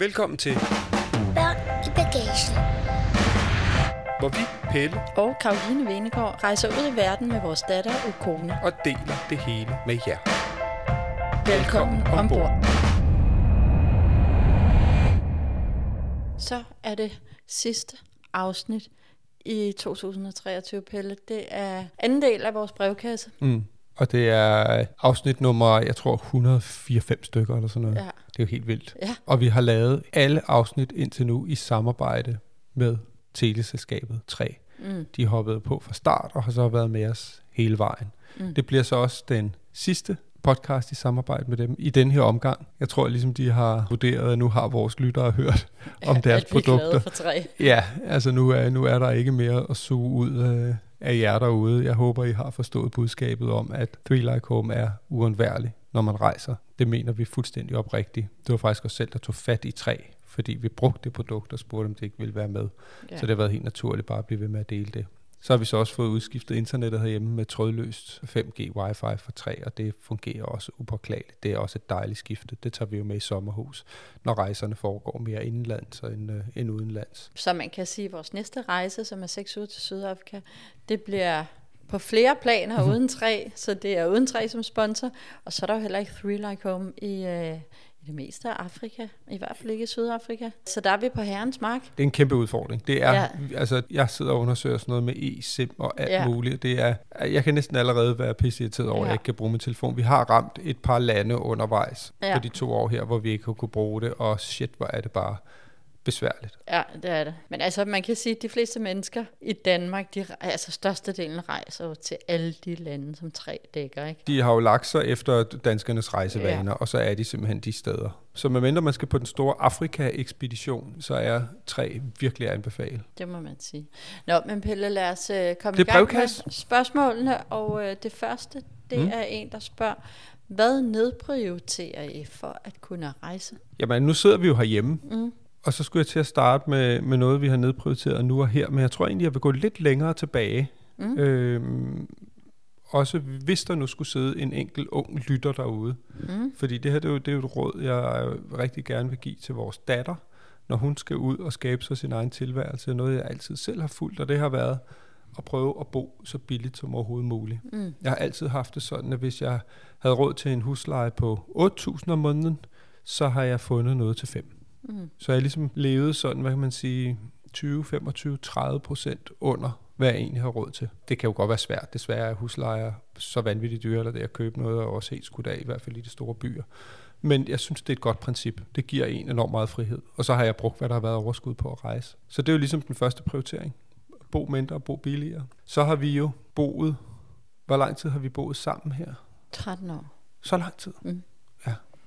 Velkommen til, Børn i bagagen. hvor vi, Pelle, Og Karoline Venegård rejser ud i verden med vores datter og kone. og deler det hele med jer. Velkommen ombord. Så er det sidste afsnit i 2023, Pelle. Det er anden del af vores brevkasse. Mm. Og det er afsnit nummer, jeg tror, 104 stykker eller sådan noget. Ja. Det er jo helt vildt. Ja. Og vi har lavet alle afsnit indtil nu i samarbejde med teleselskabet 3. Mm. De hoppede på fra start og har så været med os hele vejen. Mm. Det bliver så også den sidste podcast i samarbejde med dem i den her omgang. Jeg tror ligesom de har vurderet, at nu har vores lyttere hørt om deres er glade produkter. for tre. Ja, altså nu er, nu er der ikke mere at suge ud øh, af jer derude. Jeg håber, I har forstået budskabet om, at Three Like Home er uundværlig, når man rejser. Det mener vi fuldstændig oprigtigt. Det var faktisk os selv, der tog fat i tre, fordi vi brugte det produkt og spurgte, om det ikke ville være med. Ja. Så det har været helt naturligt bare at blive ved med at dele det. Så har vi så også fået udskiftet internettet herhjemme med trådløst 5G Wi-Fi for 3, og det fungerer også upåklageligt. Det er også et dejligt skifte. Det tager vi jo med i sommerhus, når rejserne foregår mere indenlands end, øh, end udenlands. Så man kan sige, at vores næste rejse, som er seks uger til Sydafrika, det bliver på flere planer Mhm. uden træ, så det er uden træ som sponsor, og så er der jo heller ikke Three Like Home i, øh, i det meste af Afrika, i hvert fald ikke i Sydafrika. Så der er vi på herrens mark. Det er en kæmpe udfordring. Det er, Ja. altså, jeg sidder og undersøger sådan noget med e-sim og alt Ja. muligt. Det er, jeg kan næsten allerede være pisseirriteret over, Ja. at jeg ikke kan bruge min telefon. Vi har ramt et par lande undervejs ja. på de to år her, hvor vi ikke har kunne bruge det, og shit, hvor er det bare besværligt. Ja, det er det. Men altså, man kan sige, at de fleste mennesker i Danmark, de, altså størstedelen rejser jo til alle de lande, som træ dækker, ikke? De har jo lagt sig efter danskernes rejsevaner, ja. og så er de simpelthen de steder. Så medmindre man skal på den store Afrika-ekspedition, så er tre virkelig at anbefale. Det må man sige. Nå, men Pelle, lad os øh, komme Det i gang med spørgsmålene. Og øh, det første, det. Mm. er en, der spørger, hvad nedprioriterer I for at kunne rejse? Jamen, nu sidder vi jo herhjemme, Mm. Og så skulle jeg til at starte med, med noget, vi har nedprioriteret nu og her, men jeg tror egentlig, jeg vil gå lidt længere tilbage. Mm. Øhm, også hvis der nu skulle sidde en enkelt ung lytter derude. Mm. Fordi det her det er, jo, det er jo et råd, jeg rigtig gerne vil give til vores datter, når hun skal ud og skabe sig sin egen tilværelse. Noget, jeg altid selv har fulgt, og det har været at prøve at bo så billigt som overhovedet muligt. Mm. Jeg har altid haft det sådan, at hvis jeg havde råd til en husleje på 8.000 om måneden, så har jeg fundet noget til 5. Mm. Så jeg ligesom levet sådan, hvad kan man sige, 20, 25, 30 procent under, hvad jeg egentlig har råd til. Det kan jo godt være svært. Desværre er huslejer så vanvittigt dyre, eller det at købe noget er også helt skudt af, i hvert fald i de store byer. Men jeg synes, det er et godt princip. Det giver en enormt meget frihed. Og så har jeg brugt, hvad der har været overskud på at rejse. Så det er jo ligesom den første prioritering. Bo mindre og bo billigere. Så har vi jo boet. Hvor lang tid har vi boet sammen her? 13 år. Så lang tid. Mm.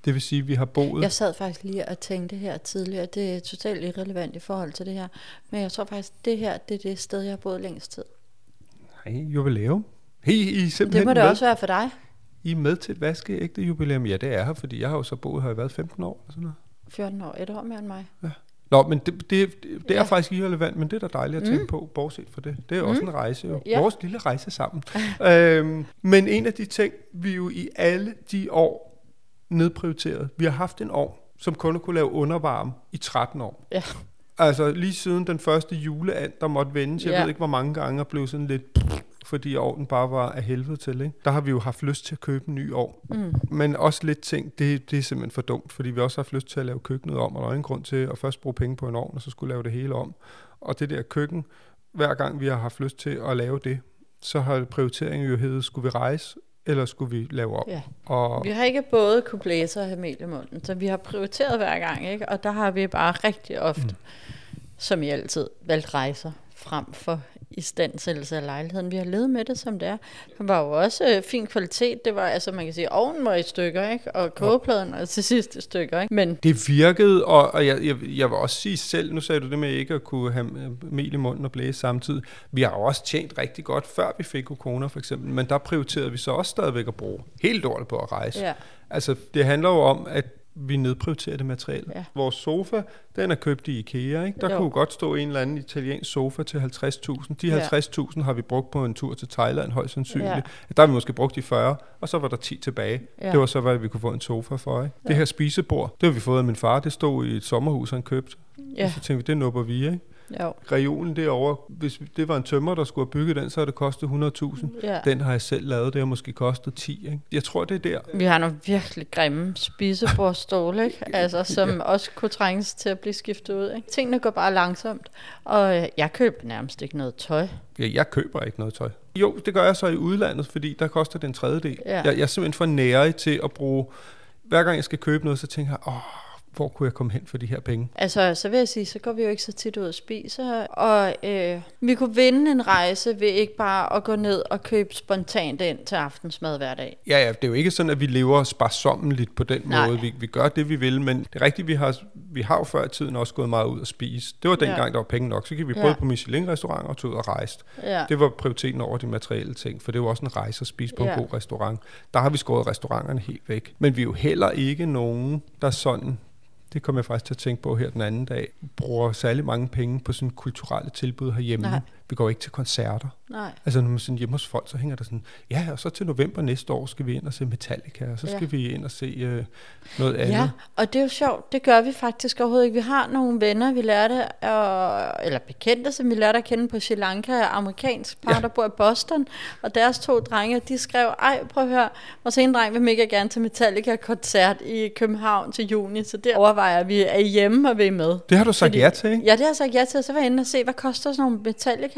Ja. Det vil sige, at vi har boet... Jeg sad faktisk lige og tænkte her tidligere, det er totalt irrelevant i forhold til det her, men jeg tror faktisk, det her, det er det sted, jeg har boet længst tid. Nej, jubilæum. Hey, I simpelthen det må det med. også være for dig. I er med til et vaskeægte jubilæum? Ja, det er her, fordi jeg har jo så boet her i hvad, 15 år? Eller sådan noget. 14 år, et år mere end mig. Nå, men det, det, det, det er Ja. faktisk irrelevant, men det er da dejligt at tænke Mm. på, bortset fra det. Det er jo også Mm. en rejse jo. Ja. Vores lille rejse sammen. øhm, men en af de ting, vi jo i alle de år nedprioriteret, vi har haft en år, som kun kunne lave undervarme i 13 år. Ja. Altså lige siden den første juleand, der måtte vendes, jeg Ja. ved ikke hvor mange gange, og blev sådan lidt fordi ovnen bare var af helvede til. Ikke? Der har vi jo haft lyst til at købe en ny ovn. Mm. Men også lidt ting, det, det er simpelthen for dumt, fordi vi også har haft lyst til at lave køkkenet om, og der er ingen grund til at først bruge penge på en ovn, og så skulle lave det hele om. Og det der køkken, hver gang vi har haft lyst til at lave det, så har prioriteringen jo heddet, skulle vi rejse, eller skulle vi lave om? Ja. Og Vi har ikke både kunne blæse og have mel i munden, så vi har prioriteret hver gang, ikke? Og der har vi bare rigtig ofte, mm. som i altid, valgt rejser frem for i standsættelse af lejligheden. Vi har levet med det, som det er. Det var jo også øh, fin kvalitet. Det var, altså man kan sige, ovnen var i stykker, ikke? Og kogepladen var til sidst i stykker, ikke? Men Det virkede, og, og jeg, jeg, jeg vil også sige selv, nu sagde du det med ikke at kunne have øh, mel i munden og blæse samtidig. Vi har også tjent rigtig godt, før vi fik corona for eksempel, men der prioriterede vi så også stadigvæk at bruge helt lortet på at rejse. Ja. Altså, det handler jo om, at vi nedprioriterer det materiale. Ja. Vores sofa, den er købt i IKEA, ikke? Der Jo. kunne godt stå en eller anden italiensk sofa til 50.000. De Ja. 50.000 har vi brugt på en tur til Thailand, højst sandsynligt. Ja. Der har vi måske brugt de 40, og så var der 10 tilbage. Ja. Det var så, hvad vi kunne få en sofa for, ikke? Det her spisebord, det har vi fået af min far. Det stod i et sommerhus, han købte. ja, Så tænkte vi, det nupper vi, ikke? Jo. Reolen derovre, hvis det var en tømmer, der skulle have bygget den, så havde det kostet 100.000. Ja. Den har jeg selv lavet, det har måske kostet 10, ikke? Jeg tror, det er der. Vi har nogle virkelig grimme spisebordstole, ikke? Altså, som ja. også kunne trænges til at blive skiftet ud. Ikke? Tingene går bare langsomt, og øh, jeg køber nærmest ikke noget tøj. Ja, jeg køber ikke noget tøj. Jo, det gør jeg så i udlandet, fordi der koster det en tredjedel. Ja. Jeg, jeg er simpelthen for nærig til at bruge... Hver gang jeg skal købe noget, så tænker jeg, åh, hvor kunne jeg komme hen for de her penge? Altså, så vil jeg sige, så går vi jo ikke så tit ud og spiser, og øh, vi kunne vinde en rejse ved ikke bare at gå ned og købe spontant ind til aftensmad hver dag. Ja, ja, det er jo ikke sådan, at vi lever sparsommeligt på den Nej. måde. Vi, vi gør det, vi vil, men det er rigtigt, vi har, vi har jo før i tiden også gået meget ud og spise. Det var Ja. dengang, der var penge nok. Så gik vi Ja. både på Michelin-restauranter og tog ud og rejste. Ja. Det var prioriteten over de materielle ting, for det var også en rejse at spise på Ja. en god restaurant. Der har vi skåret restauranterne helt væk. Men vi er jo heller ikke nogen, der sådan, det kom jeg faktisk til at tænke på her den anden dag, bruger særlig mange penge på sådan kulturelle tilbud herhjemme. Nej. Vi går ikke til koncerter. Nej. Altså når man sådan hjemme hos folk, så hænger der sådan, ja, og så til november næste år skal vi ind og se Metallica, og så skal Ja. vi ind og se øh, noget andet. Ja, og det er jo sjovt. Det gør vi faktisk overhovedet ikke. Vi har nogle venner, vi lærte, øh, eller bekendte, som vi lærte at kende på Sri Lanka, amerikansk par, Ja. der bor i Boston, og deres to drenge, de skrev, ej, prøv at høre, vores ene dreng vil mega gerne til Metallica-koncert i København til juni, så det overvejer vi, er I hjemme og vil I med? Det har du sagt ja til, ikke? Ja, det har jeg sagt ja til. Så var jeg inde og se, hvad koster sådan nogle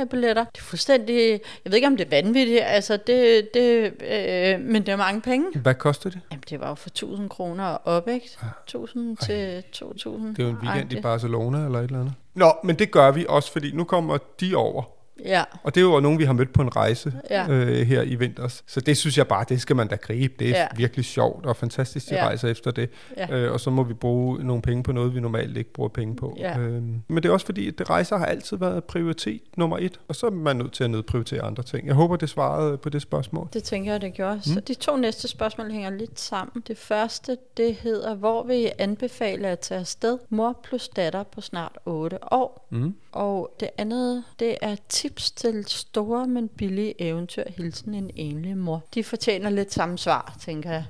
Metallica-billetter. Det er fuldstændig, jeg ved ikke om det er vanvittigt, altså det, det øh, men det er mange penge. Hvad koster det? Jamen, det var jo for 1000 kroner op, ikke? 1000 til 2000. Det er jo en weekend i agtigt. Barcelona eller et eller andet. Nå, men det gør vi også, fordi nu kommer de over. Ja, Og det er jo nogen, vi har mødt på en rejse Ja. øh, her i vinters. Så det synes jeg bare, det skal man da gribe. Det er Ja. virkelig sjovt og fantastisk, de Ja. rejser efter det. Ja. Øh, og så må vi bruge nogle penge på noget, vi normalt ikke bruger penge på. Ja. Øhm, men det er også fordi, at det rejser har altid været prioritet nummer et. Og så er man nødt til at nedprioritere andre ting. Jeg håber, det svarede på det spørgsmål. det tænker jeg, det gjorde. Så de to næste spørgsmål hænger lidt sammen. Det første, det hedder, hvor vil I anbefale at tage afsted? Mor plus datter på snart 8 år. Mm. Og det andet, det er tips til store, men billige eventyr. Hilsen en enlig mor. De fortjener lidt samme svar, tænker jeg.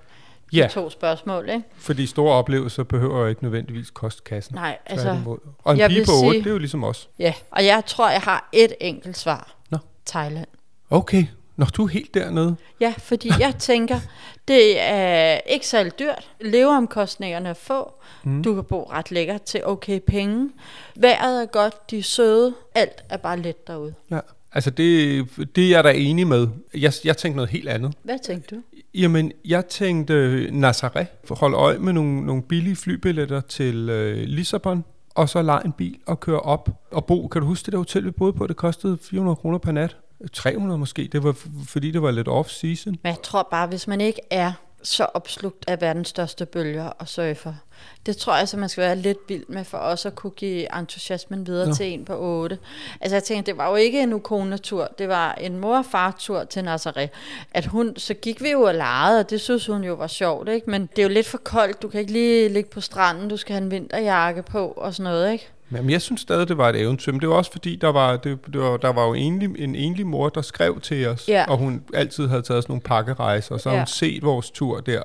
De Ja, to spørgsmål, ikke? fordi store oplevelser behøver jo ikke nødvendigvis koste kassen. Nej, altså... Tværtimod. Og en jeg pige på 8, sige- det er jo ligesom os. Ja, og jeg tror, jeg har et enkelt svar. Nå. Thailand. Okay, når du er helt dernede. Ja, fordi jeg tænker, det er ikke særlig dyrt. Leveomkostningerne er få. Mm. Du kan bo ret lækkert til okay penge. Vejret er godt, de er søde. Alt er bare let derude. Ja. Altså, det, det er jeg da enig med. Jeg, jeg tænkte noget helt andet. Hvad tænkte du? Jamen, jeg tænkte. For at holde øje med nogle, nogle billige flybilletter til øh, Lissabon, og så lege en bil og køre op og bo. Kan du huske det der hotel, vi boede på? Det kostede 400 kroner per nat. 300 måske. Det var fordi, det var lidt off-season. Men jeg tror bare, hvis man ikke er så opslugt af verdens største bølger og surfer, det tror jeg, så man skal være lidt vild med for også at kunne give entusiasmen videre Nå. Til en på 8. Altså jeg tænkte, det var jo ikke en ukone-tur, det var en mor og far-tur til Nazaré. At hun, så gik vi jo og legede, og det synes hun jo var sjovt, ikke? Men det er jo lidt for koldt, du kan ikke lige ligge på stranden, du skal have en vinterjakke på og sådan noget, ikke? Men jeg synes stadig, det var et eventyr. Men det var også fordi, der var, det, det var, der var jo enlig, en enlig mor, der skrev til os. Ja. Og hun altid havde taget sådan nogle pakkerejser. Og så Ja. hun set vores tur der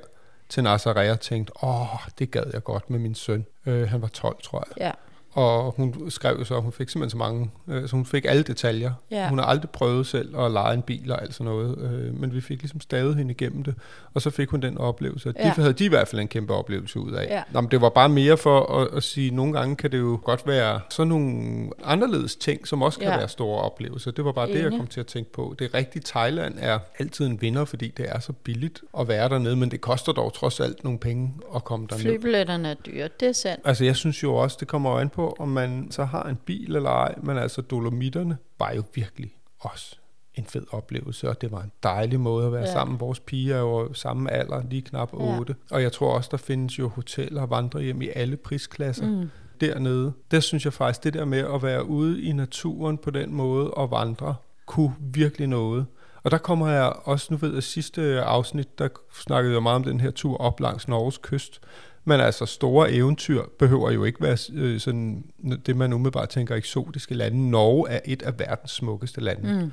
til Nazaré og tænkt, åh, det gad jeg godt med min søn. Øh, han var 12, tror jeg. Ja. Og hun skrev så, at hun fik simpelthen så mange, øh, så hun fik alle detaljer. Ja. Hun har aldrig prøvet selv at lege en bil og alt sådan noget, øh, men vi fik ligesom stadig hende igennem det, og så fik hun den oplevelse. Ja. Det havde de i hvert fald en kæmpe oplevelse ud af. Ja. Nå, men det var bare mere for at, at sige, at nogle gange kan det jo godt være sådan nogle anderledes ting, som også kan Ja. være store oplevelser. Det var bare det, jeg Enig. kom til at tænke på. Det rigtigt, Thailand er altid en vinder, fordi det er så billigt at være dernede, men det koster dog trods alt nogle penge at komme derned. Flybilletterne er dyre, det er sandt. Altså jeg synes jo også, det kommer an på, om man så har en bil eller ej, men altså Dolomitterne var jo virkelig også en fed oplevelse, og det var en dejlig måde at være Ja. ja. sammen. Vores piger er jo samme alder, lige knap Ja. 8. Og jeg tror også, der findes jo hoteller og vandrehjem i alle prisklasser. Mm. Dernede, der synes jeg faktisk, det der med at være ude i naturen på den måde og vandre, kunne virkelig noget. Og der kommer jeg også, nu ved jeg, sidste afsnit, der snakkede jeg meget om den her tur op langs Norges kyst. Men altså store eventyr behøver jo ikke være øh, sådan, det man umiddelbart tænker eksotiske lande. Norge er et af verdens smukkeste lande. Mm.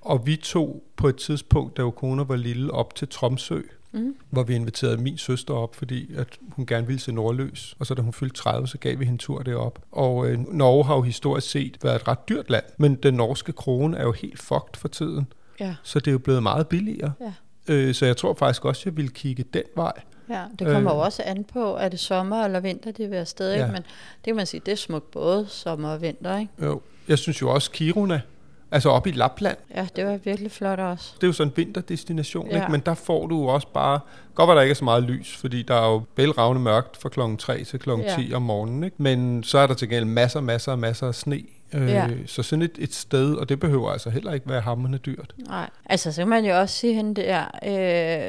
Og vi tog på et tidspunkt, da Okona var lille, op til Tromsø, mm. hvor vi inviterede min søster op, fordi at hun gerne ville se Nordløs. Og så da hun fyldte 30, så gav vi hende en tur derop. Og øh, Norge har jo historisk set været et ret dyrt land, men den norske krone er jo helt fucked for tiden. Ja. Så det er jo blevet meget billigere. Ja. Øh, så jeg tror faktisk også, jeg ville kigge den vej. Ja, det kommer Øh. jo også an på, er det sommer eller vinter, de vil afsted, ikke? Ja. Men det kan man sige, det er smukt både sommer og vinter, ikke? Jo. Jeg synes jo også Kiruna, altså oppe i Lapland, Ja, det var virkelig flot også. det er jo sådan en vinterdestination, Ja. ja. ikke? men der får du jo også bare, godt var der ikke er så meget lys, fordi der er jo bælragende mørkt fra klokken 3 til klokken Ja. 10 om morgenen, ikke? men så er der til gengæld masser, masser, masser af sne. Øh, Ja. Så sådan et, et sted, og det behøver altså heller ikke være hammerende dyrt. Nej, altså så kan man jo også sige hende der,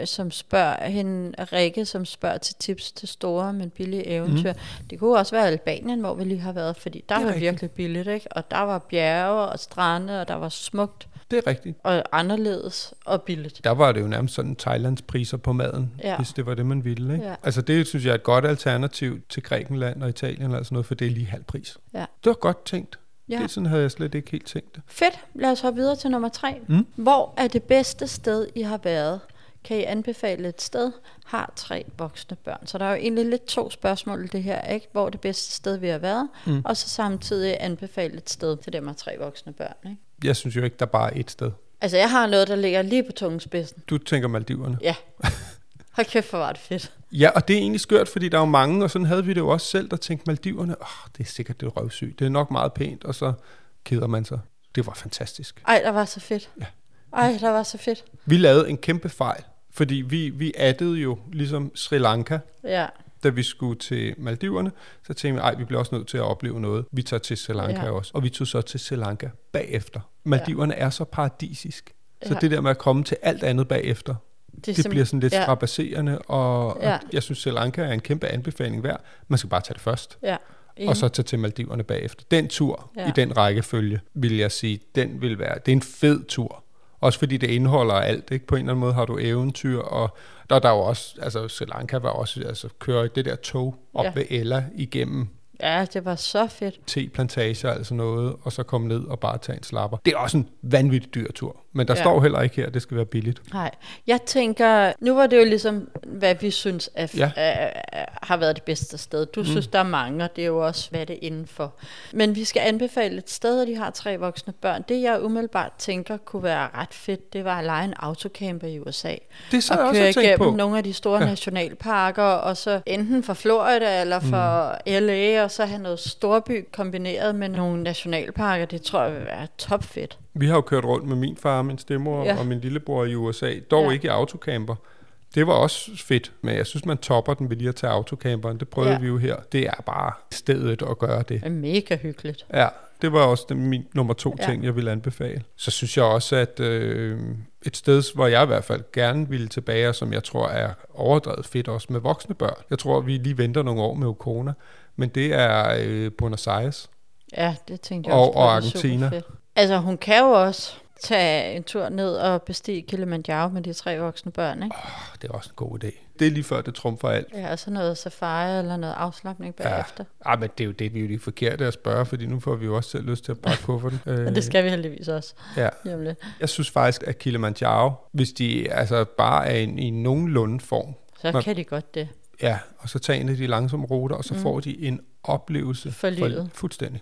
øh, som spørger, hende Rikke, som spørger til tips til store, men billige eventyr. Mm. Det kunne også være Albanien, hvor vi lige har været, fordi der Det var rigtigt. virkelig billigt, ikke? Og der var bjerge og strande, og der var smukt Det er rigtigt. og anderledes og billigt. Der var det jo nærmest sådan Thailands priser på maden, ja. hvis det var det, man ville. Ikke? Ja. Altså det synes jeg er et godt alternativ til Grækenland og Italien eller sådan noget, for det er lige halv pris. Ja. Det var godt tænkt. Ja. Det sådan havde jeg slet ikke helt tænkt det. Fedt, lad os hoppe videre til nummer tre. Mm. Hvor er det bedste sted, I har været? Kan I anbefale et sted? Har tre voksne børn. Så der er jo egentlig lidt to spørgsmål i det her, ikke? Hvor er det bedste sted, vi har været? Mm. Og så samtidig anbefale et sted til dem med tre voksne børn, ikke? Jeg synes jo ikke, der bare er et sted. Altså, jeg har noget, der ligger lige på tungespidsen. Du tænker Maldiverne. Ja. Hold kæft, hvor var det fedt. Ja, og det er egentlig skørt, fordi der er jo mange, og sådan havde vi det jo også selv, der tænkte Maldiverne, åh, det er sikkert det røvsygt. Det er nok meget pænt, og så keder man sig. Det var fantastisk. Ej, der var så fedt. Ja. Ej, der var så fedt. Vi lavede en kæmpe fejl, fordi vi, vi addede jo ligesom Sri Lanka, Ja, da vi skulle til Maldiverne, så tænkte vi, ej, vi bliver også nødt til at opleve noget. Vi tager til Sri Lanka Ja. også, og vi tog så til Sri Lanka bagefter. Maldiverne ja. er så paradisisk, så ja. det der med at komme til alt andet bagefter, det, det bliver sådan lidt ja, strabasserende, og, Ja. og jeg synes, Sri Lanka er en kæmpe anbefaling værd. Man skal bare tage det først, Ja, og så tage til Maldiverne bagefter. Den tur, Ja. i den rækkefølge, vil jeg sige, den vil være, det er en fed tur. Også fordi det indeholder alt, ikke? På en eller anden måde har du eventyr, og der, der er jo også, altså Sri Lanka var også, altså kører det der tog op ja. ved Ella igennem ja, det var så fedt. teplantager, altså noget, og så komme ned og bare tage en slapper. Det er også en vanvittig dyr tur, men der Ja. står heller ikke her, at det skal være billigt. Nej, jeg tænker, nu var det jo ligesom, hvad vi synes er, ja. Er, er, har været det bedste sted. Du mm. synes, der er mange, og det er jo også, hvad det er indenfor. Men vi skal anbefale et sted, og de har tre voksne børn. Det, jeg umiddelbart tænker kunne være ret fedt, det var at lege en autocamper i USA. Det så og jeg også køre igennem på. nogle af de store ja. Ja. nationalparker, og så enten fra Florida eller fra mm. LA, og så have noget storby kombineret med nogle nationalparker. Det tror jeg vil være topfedt. Vi har jo kørt rundt med min far, min stemmor Ja. og min lillebror i USA, dog Ja. ikke i autocamper. Det var også fedt, men jeg synes, man topper den ved lige at tage autocamperen. Det prøvede Ja. vi jo her. Det er bare stedet at gøre det. Det er mega hyggeligt. Ja, det var også den, min nummer to Ja. ting, jeg ville anbefale. Så synes jeg også, at øh, et sted, hvor jeg i hvert fald gerne ville tilbage, og som jeg tror er overdrevet fedt også med voksne børn. Jeg tror, vi lige venter nogle år med Okona, men det er øh, Buenos Aires. Ja, det tænkte jeg Og- også og er Argentina. Altså, hun kan jo også tage en tur ned og bestige Kilimanjaro med de tre voksne børn, ikke? Oh, det er også en god idé. Det er lige før, det trumfer alt. Ja, og så noget safari eller noget afslappning bagefter. Ja. Ah, men det er jo det, vi er jo de forkerte at spørge, fordi nu får vi jo også selv lyst til at pakke kufferten. øh, det skal vi heldigvis også. ja. lidt. Jeg synes faktisk, at Kilimanjaro, hvis de altså bare er i, i nogenlunde form, Så Nå. kan de godt det. ja, og så tager en af de langsomme ruter, og så mm. får de en oplevelse For livet. fuldstændig.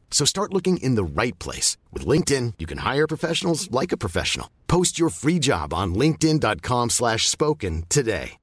So start looking in the right place. With LinkedIn, you can hire professionals like a professional. Post your free job on linkedin.com slash spoken today.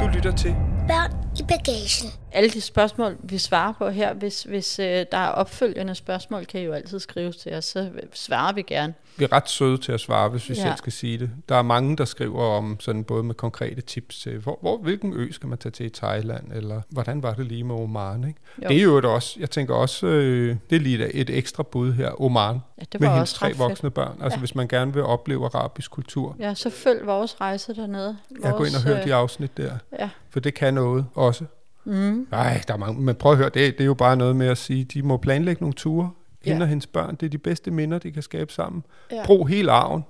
Du lytter til Børn i bagagen. Alle de spørgsmål, vi svarer på her, hvis, hvis øh, der er opfølgende spørgsmål, kan I jo altid skrive til os, så svarer vi gerne. Vi er ret søde til at svare, hvis vi Ja. selv skal sige det. Der er mange, der skriver om sådan både med konkrete tips til, hvor, hvor, hvilken ø skal man tage til i Thailand, eller hvordan var det lige med Oman, ikke? Jo. Det er jo også, jeg tænker også, øh, det er lige et ekstra bud her, Oman, Ja, det med var hendes også tre ret fedt. voksne børn. Altså Ja. hvis man gerne vil opleve arabisk kultur, Ja, så følg vores rejse dernede. jeg går ind og hører de afsnit der, Ja. for det kan noget også. Mm. Nej, der er mange, men prøv at høre, det, det er jo bare noget med at sige, de må planlægge nogle ture. Hende Ja. og hendes børn, det er de bedste minder, de kan skabe sammen. Ja. Brug hele arven.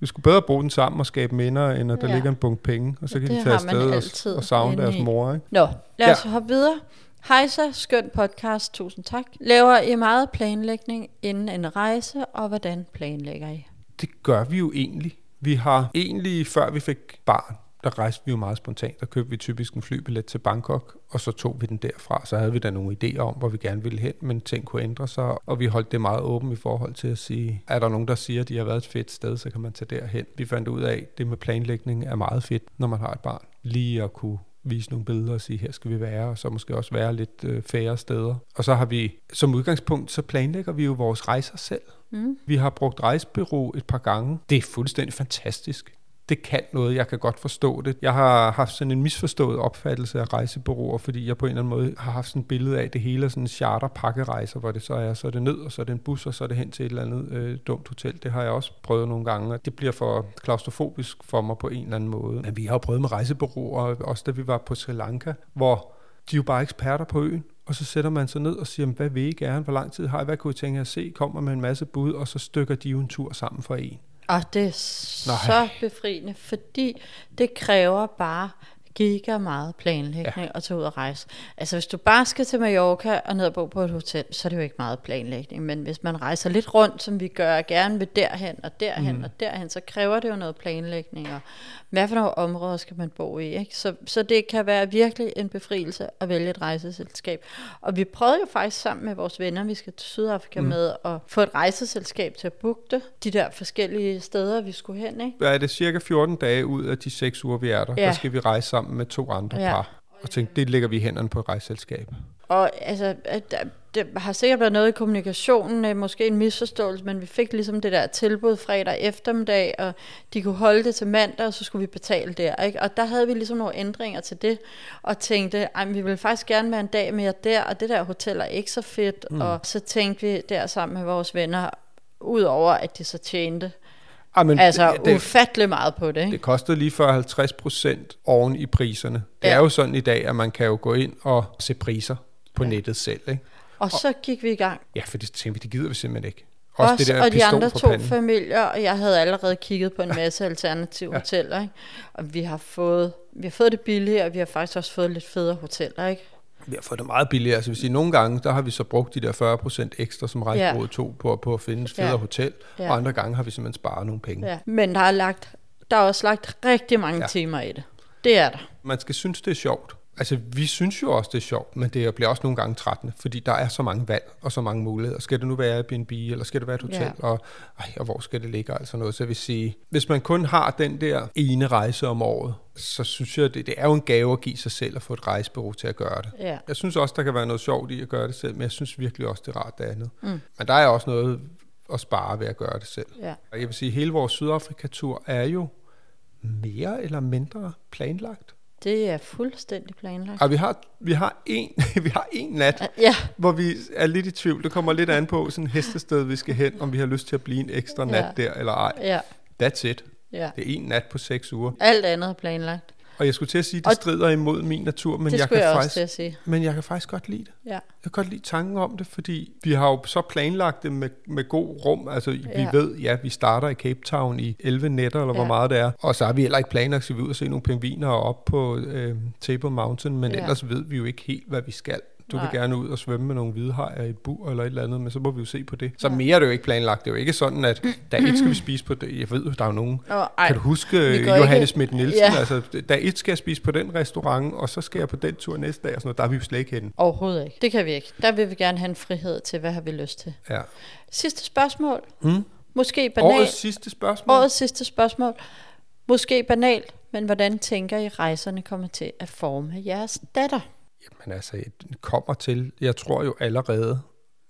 Vi skulle bedre bruge den sammen og skabe minder, end at der Ja. ligger en bunke penge, og så kan Det de tage afsted og, og savne deres mor. Ikke? Nå, lad os Ja. hoppe videre. Hejsa, skøn podcast, tusind tak. Laver I meget planlægning inden en rejse, og hvordan planlægger I? Det gør vi jo egentlig. Vi har egentlig, før vi fik barn, der rejste vi jo meget spontant. Der købte vi typisk en flybillet til Bangkok, og så tog vi den derfra. Så havde vi da nogle idéer om, hvor vi gerne ville hen, men ting kunne ændre sig, og vi holdt det meget åbent i forhold til at sige, er der nogen, der siger, at de har været et fedt sted, så kan man tage derhen. Vi fandt ud af, at det med planlægning er meget fedt, når man har et barn. Lige at kunne vise nogle billeder og sige, her skal vi være, og så måske også være lidt øh, færre steder. Og så har vi, som udgangspunkt, så planlægger vi jo vores rejser selv. Mm. Vi har brugt rejsebureau et par gange. Det er fuldstændig fantastisk. Det kan noget, jeg kan godt forstå det. Jeg har haft sådan en misforstået opfattelse af rejsebureauer, fordi jeg på en eller anden måde har haft sådan et billede af, at det hele er sådan en charterpakkerejser, hvor det så er, så er det ned, og så er det en bus, og så er det hen til et eller andet øh, dumt hotel. Det har jeg også prøvet nogle gange, og det bliver for klaustrofobisk for mig på en eller anden måde. Men vi har jo prøvet med rejsebureauer, også da vi var på Sri Lanka, hvor de er jo bare eksperter på øen, og så sætter man sig ned og siger, hvad vil I gerne, hvor lang tid har I, hvad kunne I tænke jer at se, kommer med en masse bud, og så stykker de jo en tur sammen for en. Og det er så befriende, fordi det kræver bare giga meget planlægning ja. at tage ud og rejse. Altså hvis du bare skal til Mallorca og ned og bo på et hotel, så er det jo ikke meget planlægning. Men hvis man rejser lidt rundt, som vi gør, gerne vil derhen og derhen mm. og derhen, så kræver det jo noget planlægning. Og hvad for nogle områder skal man bo i? Ikke? Så, så det kan være virkelig en befrielse at vælge et rejseselskab. Og vi prøvede jo faktisk sammen med vores venner, vi skal til Sydafrika mm. med, at få et rejseselskab til at booke det. De der forskellige steder, vi skulle hen. Ikke? Hvad er det cirka 14 dage ud af de 6 uger, vi er der, Ja. der skal vi rejse sammen med to andre Ja. par. Og tænkte, det lægger vi i hænderne på et rejseselskab. Og altså, der, det har sikkert været noget i kommunikationen, øh, måske en misforståelse, men vi fik ligesom det der tilbud fredag eftermiddag, og de kunne holde det til mandag, og så skulle vi betale der. Ikke? Og der havde vi ligesom nogle ændringer til det, og tænkte, ej, vi vil faktisk gerne være en dag mere der, og det der hotel er ikke så fedt. Mm. Og så tænkte vi der sammen med vores venner, udover at de så tjente Ah, men altså det, ufattelig meget på det. Ikke? det kostede lige før 50 procent oven i priserne. Det Ja. er jo sådan i dag, at man kan jo gå ind og se priser på Ja. nettet selv. Ikke? Og så gik vi i gang. Ja, for det tænkte vi, det gider vi simpelthen ikke. Også, Også, det der og de andre to panden. familier, og jeg havde allerede kigget på en masse alternative ja. hoteller, ikke? og vi har, fået, vi har fået det billigere, og vi har faktisk også fået lidt federe hoteller, ikke? Vi har fået det meget billigere. Altså, hvis sige, nogle gange, der har vi så brugt de der 40 procent ekstra, som rejsebureauet tog på, på at finde et federe Ja. hotel, Ja. og andre gange har vi simpelthen sparet nogle penge. Ja. Men der er, lagt, der er også lagt rigtig mange ja. Ja. timer i det. Det er der. Man skal synes, det er sjovt. Altså, vi synes jo også, det er sjovt, men det bliver også nogle gange trættende, fordi der er så mange valg og så mange muligheder. Skal det nu være Airbnb, eller skal det være et hotel, Ja. og, ej, og hvor skal det ligge, altså noget. Så jeg vil sige, hvis man kun har den der ene rejse om året, så synes jeg, det, det er jo en gave at give sig selv at få et rejsebureau til at gøre det. Ja. Jeg synes også, der kan være noget sjovt i at gøre det selv, men jeg synes virkelig også, det er rart det andet. Mm. Men der er også noget at spare ved at gøre det selv. Ja. Og jeg vil sige, hele vores Sydafrika-tur er jo mere eller mindre planlagt. Det er fuldstændig planlagt. Og vi har, vi har, en, vi har en nat, Ja, hvor vi er lidt i tvivl. Det kommer lidt an på sådan hestested, vi skal hen, om vi har lyst til at blive en ekstra nat Ja. der eller ej. ja, That's it. ja. Det er en nat på seks uger. Alt andet er planlagt. Og jeg skulle til at sige, at det Og- strider imod min natur, men jeg, kan jeg faktisk, til at sige. men jeg kan faktisk godt lide det. Ja. Jeg kan godt lide tanken om det, fordi vi har jo så planlagt det med, med god rum. Altså, ja. Ja. vi ved, ja, vi starter i Cape Town i 11 nætter, eller ja. hvor meget det er. Og så har vi heller ikke planlagt, at vi ud og se nogle pingviner op på øh, Table Mountain, men. Ja. ellers ved vi jo ikke helt, hvad vi skal. Du Nej. vil gerne ud og svømme med nogle hvidhajer i et bur eller et eller andet, men så må vi jo se på det. Så ja. mere er det jo ikke planlagt. Det er jo ikke sådan, at der et skal vi spise på det. Jeg ved, der er jo nogen. Ej, Kan du huske Johannes ikke- Schmidt Nielsen? Ja. Altså, dag et skal jeg spise på den restaurant, og så skal jeg på den tur næste dag, og sådan noget. Der er vi jo slet ikke henne. Overhovedet ikke. Det kan vi ikke. Der vil vi gerne have en frihed til, hvad har vi lyst til. Ja. Sidste spørgsmål. Mm. Måske banalt. Årets sidste spørgsmål. Årets sidste spørgsmål. Måske banalt, men hvordan tænker I, rejserne kommer til at forme jeres datter? Jamen altså, det kommer til, jeg tror jo allerede,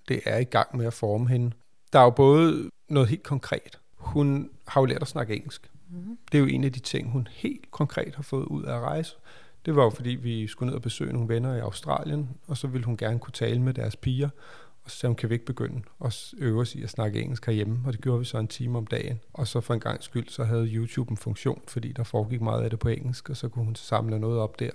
det er i gang med at forme hende. Der er jo både noget helt konkret. Hun har jo lært at snakke engelsk. Mm. Det er jo en af de ting, hun helt konkret har fået ud af at rejse. Det var jo fordi, vi skulle ned og besøge nogle venner i Australien, og så ville hun gerne kunne tale med deres piger. Og så sagde hun, kan vi ikke begynde at øve os i at snakke engelsk herhjemme? Og det gjorde vi så en time om dagen. Og så for en gang skyld, så havde YouTube en funktion, fordi der foregik meget af det på engelsk, og så kunne hun samle noget op der.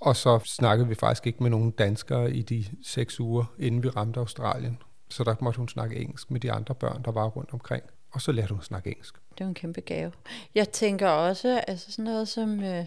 Og så snakkede vi faktisk ikke med nogen danskere i de seks uger, inden vi ramte Australien. Så der måtte hun snakke engelsk med de andre børn, der var rundt omkring. Og så lærte hun at snakke engelsk. Det er jo en kæmpe gave. Jeg tænker også, altså sådan noget som øh,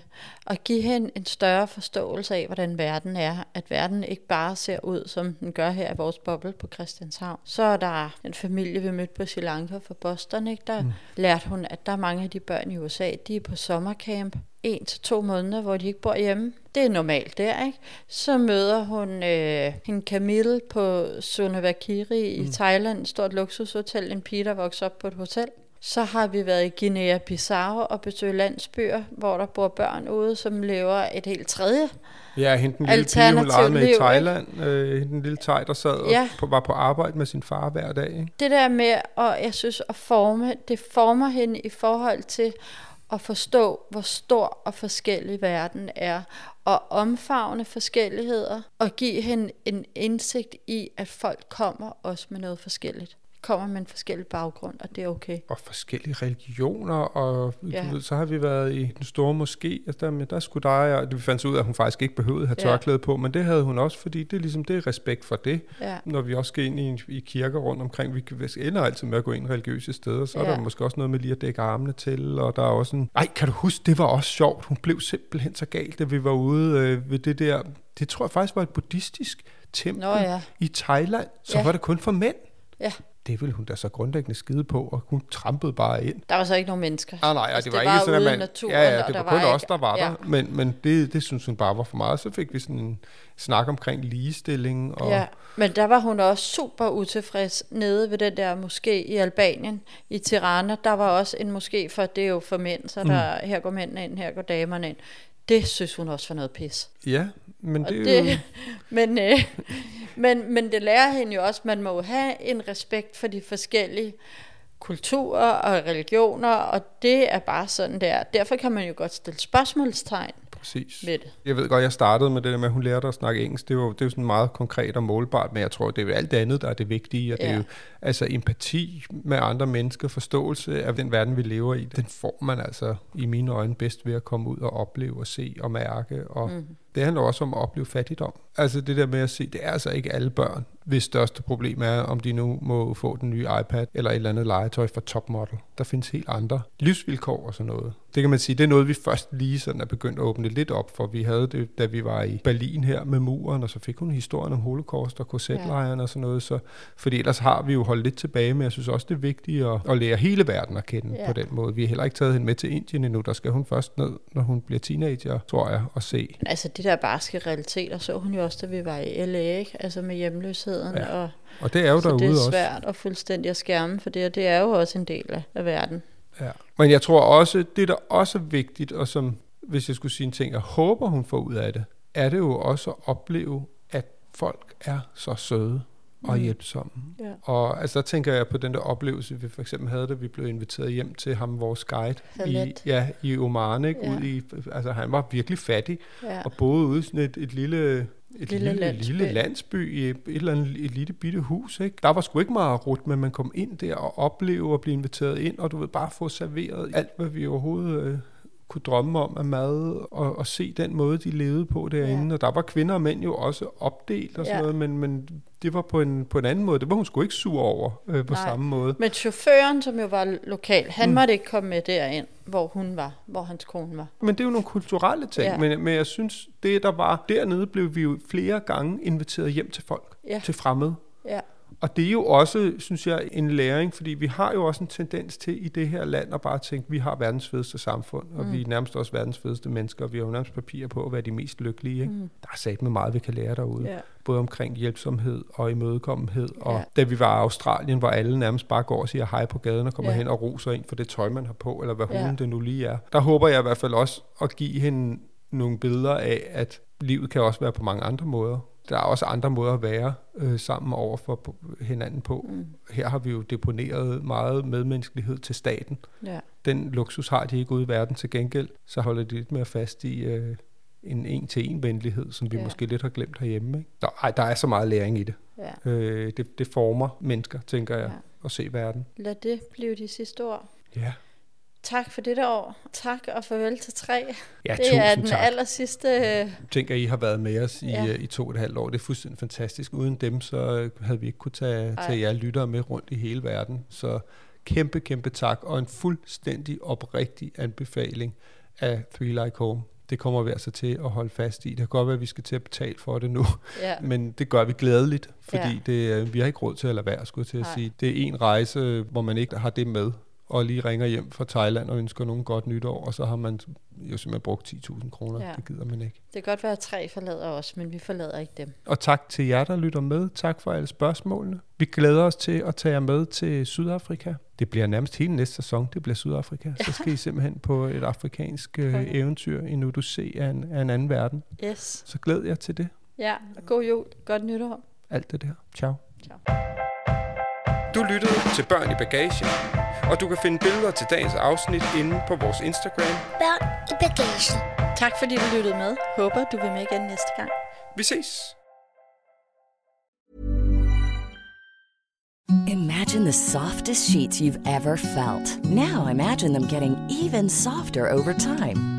at give hende en større forståelse af, hvordan verden er. At verden ikke bare ser ud, som den gør her i vores boble på Christianshavn. Så er der en familie, vi mødte på Sri Lanka fra Boston, ikke? der mm. lærte hun, at der er mange af de børn i USA, de er på sommercamp en til to måneder, hvor de ikke bor hjemme. Det er normalt der, ikke? Så møder hun øh, en Camille på Sunavakiri mm. i Thailand, et stort luksushotel, en pige, der vokser op på et hotel. Så har vi været i Guinea-Bissau og besøgt landsbyer, hvor der bor børn ude, som lever et helt tredje. Ja, hende den lille pige, hun legede med liv, i ikke? Thailand. Øh, hende den lille thai, der sad og Ja. på, var på arbejde med sin far hver dag. Ikke? Det der med, og jeg synes, at forme, det former hende i forhold til at forstå, hvor stor og forskellig verden er, og omfavne forskelligheder, og give hende en indsigt i, at folk kommer også med noget forskelligt. Kommer med en forskellig baggrund, og det er okay. og forskellige religioner, og ja. Du ved, så har vi været i den store moské, altså der, men der skulle dig, og vi fandt ud af, at hun faktisk ikke behøvede at have Ja. tørklæde på, men det havde hun også, fordi det er ligesom, det er respekt for det. Ja. Når vi også skal ind i, i kirker rundt omkring, vi, ender altid med at gå ind i religiøse steder, så ja. er der måske også noget med lige at dække armene til, og der er også en, ej, kan du huske, det var også sjovt, hun blev simpelthen så galt, da vi var ude øh, ved det der, det tror jeg faktisk var et buddhistisk tempel Nå ja. i Thailand, så Ja. var det kun for mænd. Ja, Det ville hun da så grundlæggende skide på, og hun trampede bare ind. der var så ikke nogen mennesker. Ah, nej, Altså, det var det ikke var sådan, at man... naturen, ja, ja, det der var kun var os, ikke- der var ja. der. Men, men det, det synes hun bare var for meget. Så fik vi sådan en snak omkring ligestilling. Og, Ja, men der var hun også super utilfreds nede ved den der moské i Albanien, i Tirana. Der var også en moské, for det er jo for mænd, så der, her går mændene ind, her går damerne ind. Det synes hun også var noget pis. ja men Og det, er jo... det, men, øh, men, men det lærer hende jo også, man må have en respekt for de forskellige kulturer og religioner, og det er bare sådan der. Derfor kan man jo godt stille spørgsmålstegn Præcis. ved det. Jeg ved godt, jeg startede med det der med, at hun lærte at snakke engelsk. Det er jo, det er jo sådan meget konkret og målbart, men jeg tror, det er jo alt det andet, der er det vigtige. Og det er Ja. jo altså empati med andre mennesker, forståelse af den verden, vi lever i. Den får man altså i mine øjne bedst ved at komme ud og opleve og se og mærke. Og mm. Det handler også om at opleve fattigdom. Altså det der med at se, det er altså ikke alle børn, hvis største problem er, om de nu må få den nye iPad eller et eller andet legetøj fra Topmodel. Der findes helt andre livsvilkår og sådan noget. Det kan man sige, det er noget, vi først lige sådan er begyndt at åbne lidt op for. Vi havde det, da vi var i Berlin her med muren, og så fik hun historien om holocaust og korsetlejren og sådan noget. Så, fordi ellers har vi jo holdt lidt tilbage, men jeg synes også, det er vigtigt at, at lære hele verden at kende Ja. på den måde. Vi har heller ikke taget hende med til Indien endnu. Der skal hun først ned, når hun bliver teenager, tror jeg, og se. Altså de der barske realiteter så hun jo også, da vi var i LA, ikke? altså med hjemløsheden. Ja. Og, Og det er jo så derude det er også. svært at fuldstændig at skærme, for det, og det er jo også en del af, af verden. Ja. Men jeg tror også, det der også er vigtigt, og som, hvis jeg skulle sige en ting, jeg håber, hun får ud af det, er det jo også at opleve, at folk er så søde og Mm. hjælpsomme. Ja. Og altså, der tænker jeg på den der oplevelse, vi for eksempel havde, da vi blev inviteret hjem til ham, vores guide, i, ja, i Oman, ikke? Ja. Ud i, altså han var virkelig fattig, Ja. og boede ude i sådan et, et lille... Et Lille lille, landsby. lille landsby i et, et eller andet et lille bitte hus. Ikke? Der var sgu ikke meget rut, men man kom ind der og opleve og blive inviteret ind, og du ved bare få serveret alt, hvad vi overhovedet øh, kunne drømme om af mad, og, og se den måde, de levede på derinde. Ja. Og der var kvinder og mænd jo også opdelt og sådan Ja. noget, men, men det var på en, på en anden måde. Det var hun sgu ikke sur over øh, på Nej. samme måde. Men chaufføren, som jo var lokal, han mm. måtte ikke komme med derind, hvor hun var, hvor hans kone var. Men det er jo nogle kulturelle ting, Ja. men, men jeg synes, det der var dernede, blev vi jo flere gange inviteret hjem til folk, Ja. til fremmede. Ja, Og det er jo også, synes jeg, en læring, fordi vi har jo også en tendens til i det her land at bare tænke, vi har verdens fedeste samfund, og mm. vi er nærmest også verdens fedeste mennesker, og vi har jo nærmest papir på at være de mest lykkelige. Ikke? Mm. Der er sat med meget, vi kan lære derude. Ja. Både omkring hjælpsomhed og imødekommenhed. Og Ja. da vi var i Australien, hvor alle nærmest bare går og siger hej på gaden og kommer Ja. hen og roser ind for det tøj, man har på, eller hvad Ja. hulen det nu lige er. Der håber jeg i hvert fald også at give hende nogle billeder af, at livet kan også være på mange andre måder. Der er også andre måder at være øh, sammen over for hinanden på. Mm. Her har vi jo deponeret meget medmenneskelighed til staten. ja, Den luksus har de ikke ude i verden til gengæld. Så holder de lidt mere fast i øh, en en-til-en-venlighed, som vi Ja. måske lidt har glemt herhjemme. Ikke? Der, ej, der er så meget læring i det. ja. Øh, det. Det former mennesker, tænker jeg, ja. at se verden. Lad det blive de sidste ord. Ja, Tak for dette år. Tak og farvel til tre. ja det er den tak. aller sidste. øh, Tænk, at I har været med os i, Ja. ja. i to og et halvt år. Det er fuldstændig fantastisk. Uden dem, så øh, havde vi ikke kunne tage, Ej. tage jer lyttere med rundt i hele verden. Så kæmpe, kæmpe tak, og en fuldstændig oprigtig anbefaling af Three Like Home. Det kommer vi altså til at holde fast i. Det kan godt være, at vi skal til at betale for det nu, Ja, men det gør vi glædeligt, fordi Ja. det, øh, vi har ikke råd til at lade være, skulle jeg til at Nej. sige. Det er en rejse, hvor man ikke har det med, og lige ringer hjem fra Thailand og ønsker nogen godt nytår, og så har man jo simpelthen brugt 10.000 kroner. Ja. Ja. Det gider man ikke. det kan godt være, at tre forlader os, men vi forlader ikke dem. Og tak til jer, der lytter med. Tak for alle spørgsmålene. Vi glæder os til at tage jer med til Sydafrika. Det bliver nærmest hele næste sæson, det bliver Sydafrika. Så skal I simpelthen på et afrikansk øh, Konge. eventyr i nu du se af en, af en anden verden. Yes. Så glæd jer til det. Ja, og god jul. Godt nytår. Alt det der. Ciao. Ciao. Du lyttede til Børn i Bagage, og du kan finde billeder til dagens afsnit inde på vores Instagram. Børn i bagagen. Tak fordi du lyttede med. Håber du vil med igen næste gang. Vi ses! Imagine the softest sheets you've ever felt. Now imagine them getting even softer over time.